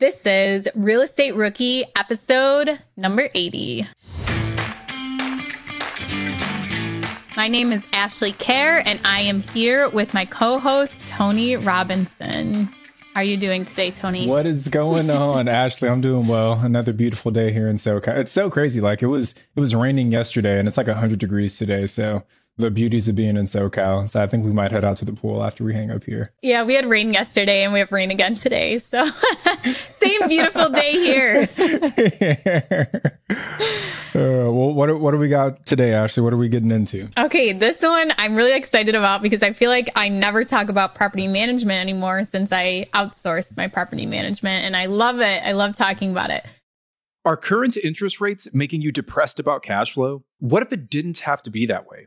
This is Real Estate Rookie episode number 80. My name is Ashley Kerr, and I am here with my co host, Tony Robinson. How are you doing today, Tony? What is going on, Ashley? I'm doing well. Another beautiful day here in SoCal. It's so crazy. Like it was, it was raining yesterday, and it's like 100 degrees today. So the beauties of being in SoCal. So I think we might head out to the pool after we hang up here. Yeah, we had rain yesterday and we have rain again today. So same beautiful day here. uh, well, what what do we got today, Ashley? What are we getting into? Okay, this one I'm really excited about because I feel like I never talk about property management anymore since I outsourced my property management, and I love it. I love talking about it. Are current interest rates making you depressed about cash flow? What if it didn't have to be that way?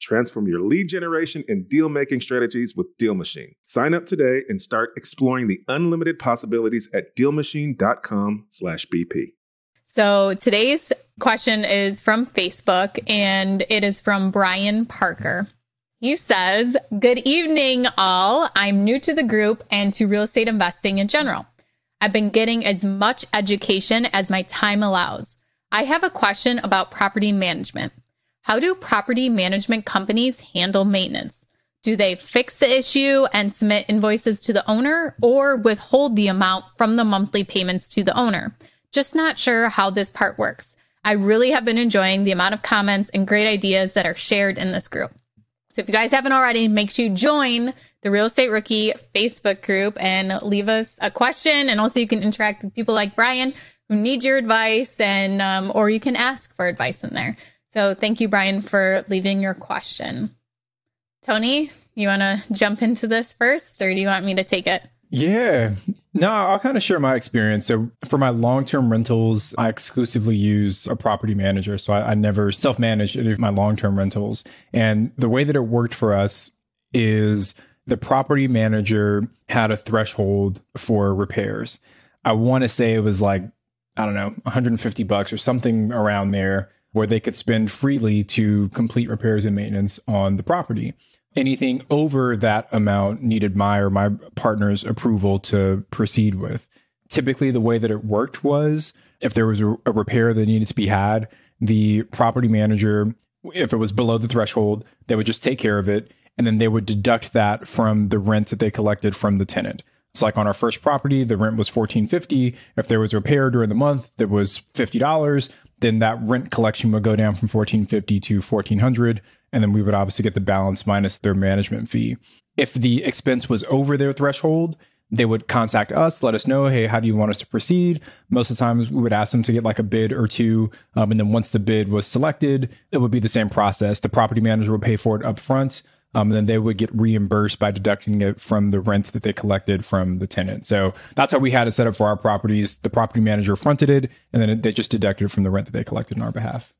Transform your lead generation and deal making strategies with Deal Machine. Sign up today and start exploring the unlimited possibilities at dealmachine.com/bp. So today's question is from Facebook and it is from Bryan Parker. He says, Good evening, all. I'm new to the group and to real estate investing in general. I've been getting as much education as my time allows. I have a question about property management. How do property management companies handle maintenance? Do they fix the issue and submit invoices to the owner or withhold the amount from the monthly payments to the owner? Just not sure how this part works. I really have been enjoying the amount of comments and great ideas that are shared in this group. So if you guys haven't already, make sure you join the Real Estate Rookie Facebook group and leave us a question. And also you can interact with people like Bryan who need your advice and, um, or you can ask for advice in there. So thank you, Bryan, for leaving your question. Tony, you want to jump into this first, or do you want me to take it? Yeah. No, I'll kind of share my experience. So, for my long term rentals, I exclusively use a property manager. So, I, I never self manage any of my long term rentals. And the way that it worked for us is the property manager had a threshold for repairs. I want to say it was like, I don't know, 150 bucks or something around there where they could spend freely to complete repairs and maintenance on the property. Anything over that amount needed my or my partner's approval to proceed with. Typically, the way that it worked was if there was a, repair that needed to be had, the property manager, if it was below the threshold, they would just take care of it. And then they would deduct that from the rent that they collected from the tenant. It's like on our first property, the rent was fourteen fifty. If there was a repair during the month, that was fifty dollars then that rent collection would go down from 1450 to 1400 and then we would obviously get the balance minus their management fee if the expense was over their threshold they would contact us, let us know, hey, how do you want us to proceed? Most of the times we would ask them to get like a bid or two. Um, and then once the bid was selected, it would be the same process. The property manager would pay for it up front. Um, then they would get reimbursed by deducting it from the rent that they collected from the tenant. So that's how we had it set up for our properties. The property manager fronted it, and then they just deducted it from the rent that they collected on our behalf.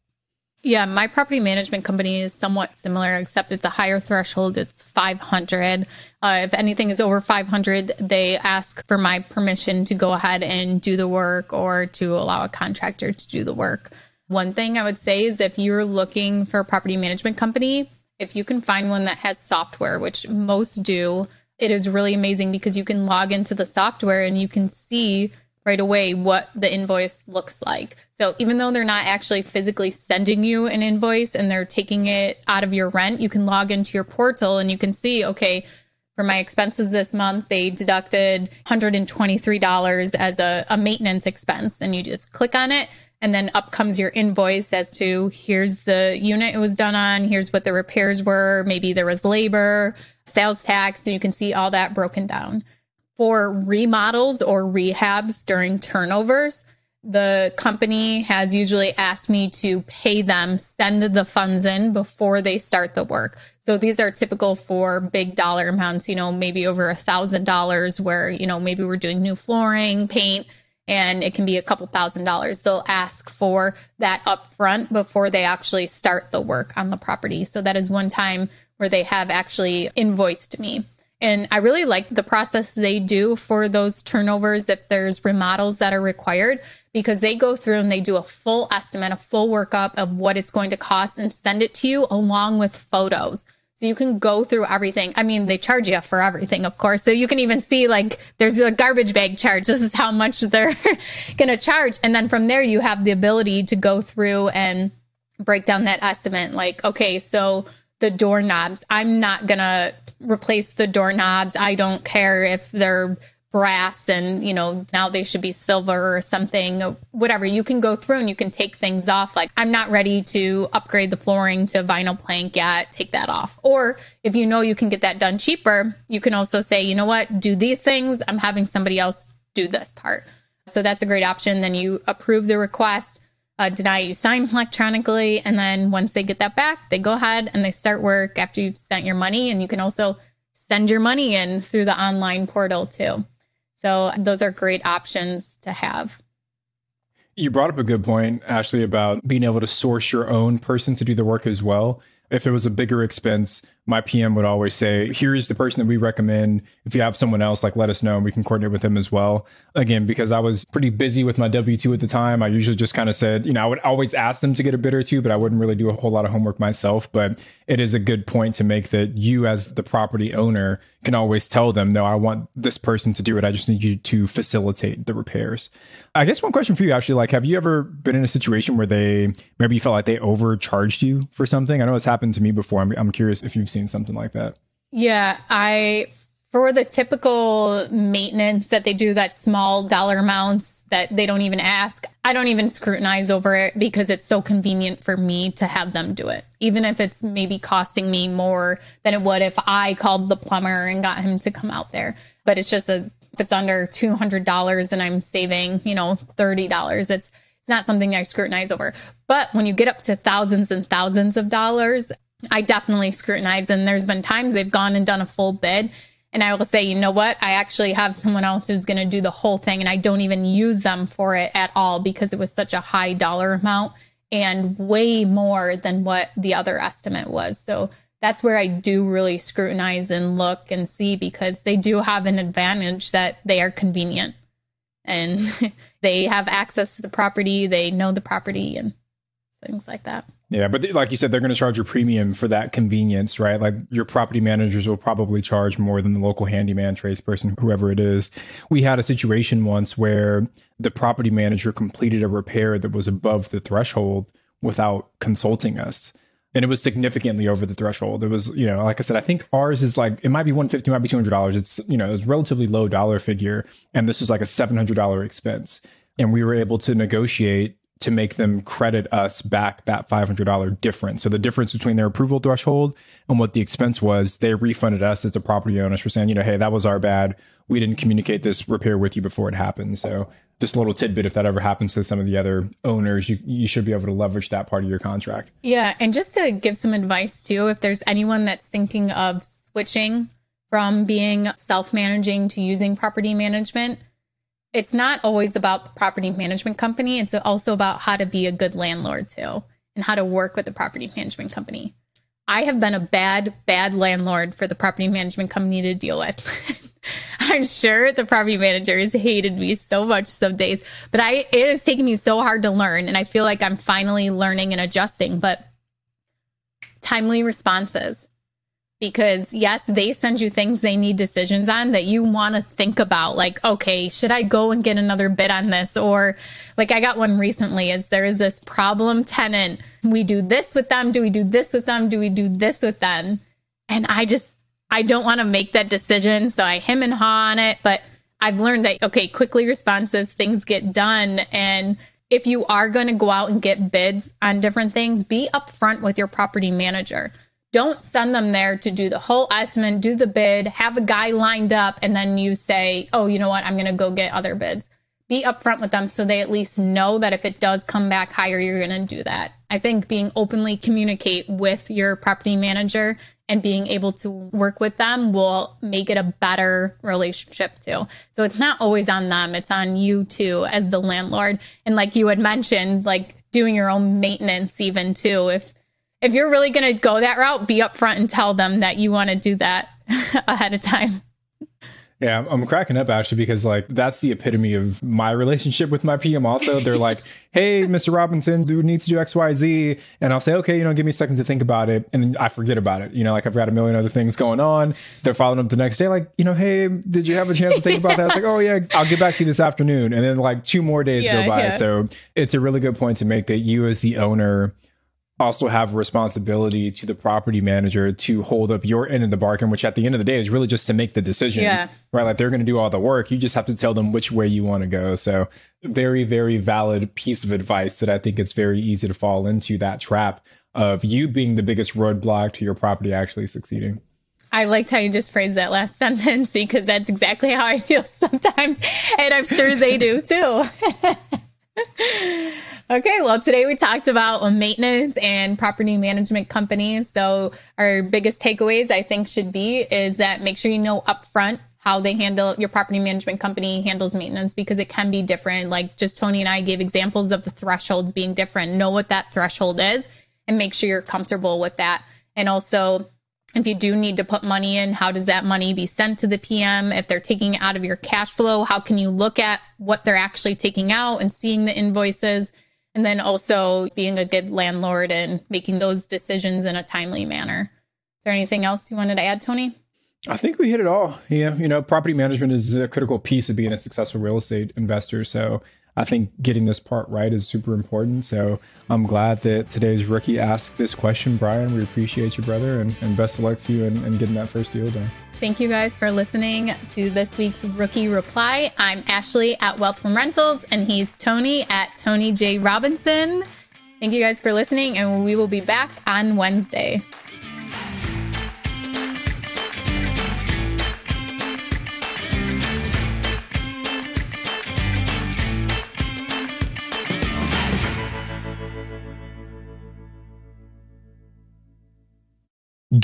Yeah, my property management company is somewhat similar, except it's a higher threshold. It's 500. Uh, if anything is over 500, they ask for my permission to go ahead and do the work or to allow a contractor to do the work. One thing I would say is if you're looking for a property management company, if you can find one that has software, which most do, it is really amazing because you can log into the software and you can see right away what the invoice looks like. So even though they're not actually physically sending you an invoice and they're taking it out of your rent, you can log into your portal and you can see, okay, for my expenses this month, they deducted $123 as a, a maintenance expense. And you just click on it and then up comes your invoice as to here's the unit it was done on, here's what the repairs were, maybe there was labor, sales tax, and you can see all that broken down. For remodels or rehabs during turnovers, the company has usually asked me to pay them, send the funds in before they start the work. So these are typical for big dollar amounts, you know, maybe over a thousand dollars, where, you know, maybe we're doing new flooring, paint, and it can be a couple thousand dollars. They'll ask for that upfront before they actually start the work on the property. So that is one time where they have actually invoiced me. And I really like the process they do for those turnovers if there's remodels that are required because they go through and they do a full estimate, a full workup of what it's going to cost and send it to you along with photos. So you can go through everything. I mean, they charge you for everything, of course. So you can even see like there's a garbage bag charge. This is how much they're going to charge. And then from there, you have the ability to go through and break down that estimate. Like, okay, so the doorknobs, I'm not going to replace the doorknobs. I don't care if they're brass and you know now they should be silver or something whatever. You can go through and you can take things off. Like i'm not ready to upgrade the flooring to vinyl plank yet. Take that off. Or if you know you can get that done cheaper you can also say you know what? Do these things. I'm having somebody else do this part. So that's a great option. Then you approve the request uh, deny you sign electronically. And then once they get that back, they go ahead and they start work after you've sent your money. And you can also send your money in through the online portal too. So those are great options to have. You brought up a good point, Ashley, about being able to source your own person to do the work as well. If it was a bigger expense, my PM would always say, here's the person that we recommend. If you have someone else, like let us know and we can coordinate with them as well. Again, because I was pretty busy with my W 2 at the time, I usually just kind of said, you know, I would always ask them to get a bid or two, but I wouldn't really do a whole lot of homework myself. But it is a good point to make that you, as the property owner, can always tell them, no, I want this person to do it. I just need you to facilitate the repairs. I guess one question for you, Ashley, like, have you ever been in a situation where they maybe you felt like they overcharged you for something? I know it's happened to me before. I'm, I'm curious if you've seen something like that. Yeah, I for the typical maintenance that they do that small dollar amounts that they don't even ask i don't even scrutinize over it because it's so convenient for me to have them do it. Even if it's maybe costing me more than it would if i called the plumber and got him to come out there. But it's just a if it's under $200 and i'm saving you know $30 it's it's not something i scrutinize over. But when you get up to thousands and thousands of dollars I definitely scrutinize. And there's been times they've gone and done a full bid. And I will say, you know what? I actually have someone else who's going to do the whole thing. And I don't even use them for it at all because it was such a high dollar amount and way more than what the other estimate was. So that's where I do really scrutinize and look and see because they do have an advantage that they are convenient and they have access to the property, they know the property and things like that. Yeah, but like you said, they're going to charge a premium for that convenience, right? Like your property managers will probably charge more than the local handyman, tradesperson, whoever it is. We had a situation once where the property manager completed a repair that was above the threshold without consulting us. And it was significantly over the threshold. It was, you know, like I said, I think ours is like, it might be 150, it might be $200. It's, you know, it's a relatively low dollar figure. And this was like a $700 expense. And we were able to negotiate to make them credit us back that $500 difference. So the difference between their approval threshold and what the expense was, they refunded us as the property owners for saying, you know, hey, that was our bad. We didn't communicate this repair with you before it happened. So just a little tidbit if that ever happens to some of the other owners, you, you should be able to leverage that part of your contract. Yeah. And just to give some advice too, if there's anyone that's thinking of switching from being self managing to using property management, it's not always about the property management company. It's also about how to be a good landlord too and how to work with the property management company. I have been a bad, bad landlord for the property management company to deal with. I'm sure the property managers hated me so much some days, but I it has taken me so hard to learn and I feel like I'm finally learning and adjusting, but timely responses because yes, they send you things they need decisions on that you want to think about. Like, okay, should I go and get another bid on this? Or like I got one recently is there is this problem tenant. We do this with them. Do we do this with them? Do we do this with them? And I just, I don't want to make that decision. So I him and haw on it, but I've learned that, okay, quickly responses, things get done. And if you are going to go out and get bids on different things, be upfront with your property manager don't send them there to do the whole estimate, do the bid, have a guy lined up, and then you say, oh, you know what, I'm going to go get other bids. Be upfront with them so they at least know that if it does come back higher, you're going to do that. I think being openly communicate with your property manager and being able to work with them will make it a better relationship too. So it's not always on them, it's on you too as the landlord. And like you had mentioned, like doing your own maintenance even too. If if you're really going to go that route, be upfront and tell them that you want to do that ahead of time. Yeah, I'm cracking up actually because like that's the epitome of my relationship with my PM. Also, they're like, "Hey, Mr. Robinson, do we need to do X, Y, Z?" And I'll say, "Okay, you know, give me a second to think about it," and then I forget about it. You know, like I've got a million other things going on. They're following up the next day, like, you know, "Hey, did you have a chance to think about that?" It's like, "Oh yeah, I'll get back to you this afternoon," and then like two more days yeah, go by. Yeah. So it's a really good point to make that you as the owner also have a responsibility to the property manager to hold up your end of the bargain, which at the end of the day is really just to make the decisions, yeah. right? Like they're going to do all the work. You just have to tell them which way you want to go. So very, very valid piece of advice that I think it's very easy to fall into that trap of you being the biggest roadblock to your property actually succeeding. I liked how you just phrased that last sentence because that's exactly how I feel sometimes. And I'm sure they do too. Okay, well, today we talked about maintenance and property management companies. So, our biggest takeaways I think should be is that make sure you know upfront how they handle your property management company handles maintenance because it can be different. Like just Tony and I gave examples of the thresholds being different. Know what that threshold is and make sure you're comfortable with that. And also, if you do need to put money in, how does that money be sent to the PM? If they're taking it out of your cash flow, how can you look at what they're actually taking out and seeing the invoices? And then also being a good landlord and making those decisions in a timely manner. Is there anything else you wanted to add, Tony? I think we hit it all. Yeah, you know, property management is a critical piece of being a successful real estate investor. So I think getting this part right is super important. So I'm glad that today's rookie asked this question, Bryan. We appreciate you, brother, and, and best of luck to you in, in getting that first deal done. Thank you guys for listening to this week's Rookie Reply. I'm Ashley at Wealth from Rentals, and he's Tony at Tony J. Robinson. Thank you guys for listening, and we will be back on Wednesday.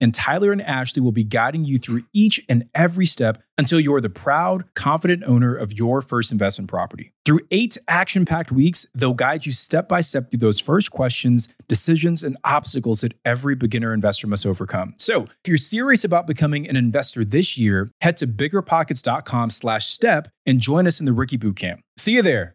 and Tyler and Ashley will be guiding you through each and every step until you're the proud, confident owner of your first investment property. Through eight action packed weeks, they'll guide you step by step through those first questions, decisions, and obstacles that every beginner investor must overcome. So if you're serious about becoming an investor this year, head to biggerpockets.com slash step and join us in the Rookie Bootcamp. See you there.